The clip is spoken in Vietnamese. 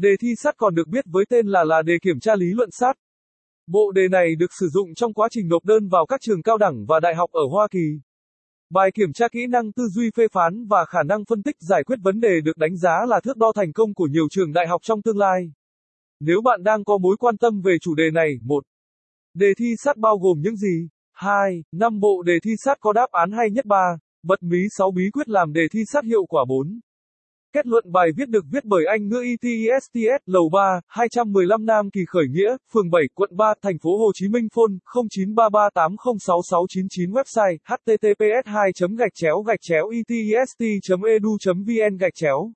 Đề thi sát còn được biết với tên là là đề kiểm tra lý luận sát. Bộ đề này được sử dụng trong quá trình nộp đơn vào các trường cao đẳng và đại học ở Hoa Kỳ. Bài kiểm tra kỹ năng tư duy phê phán và khả năng phân tích giải quyết vấn đề được đánh giá là thước đo thành công của nhiều trường đại học trong tương lai. Nếu bạn đang có mối quan tâm về chủ đề này, một Đề thi sát bao gồm những gì? 2. Năm bộ đề thi sát có đáp án hay nhất 3. Bật mí 6 bí quyết làm đề thi sát hiệu quả 4. Kết luận bài viết được viết bởi Anh ngữ ETSTS, Lầu 3, 215 Nam Kỳ Khởi Nghĩa, phường 7, quận 3, thành phố Hồ Chí Minh phone 0933806699 website https 2 gạch chéo gạch chéo etest edu e vn gạch chéo.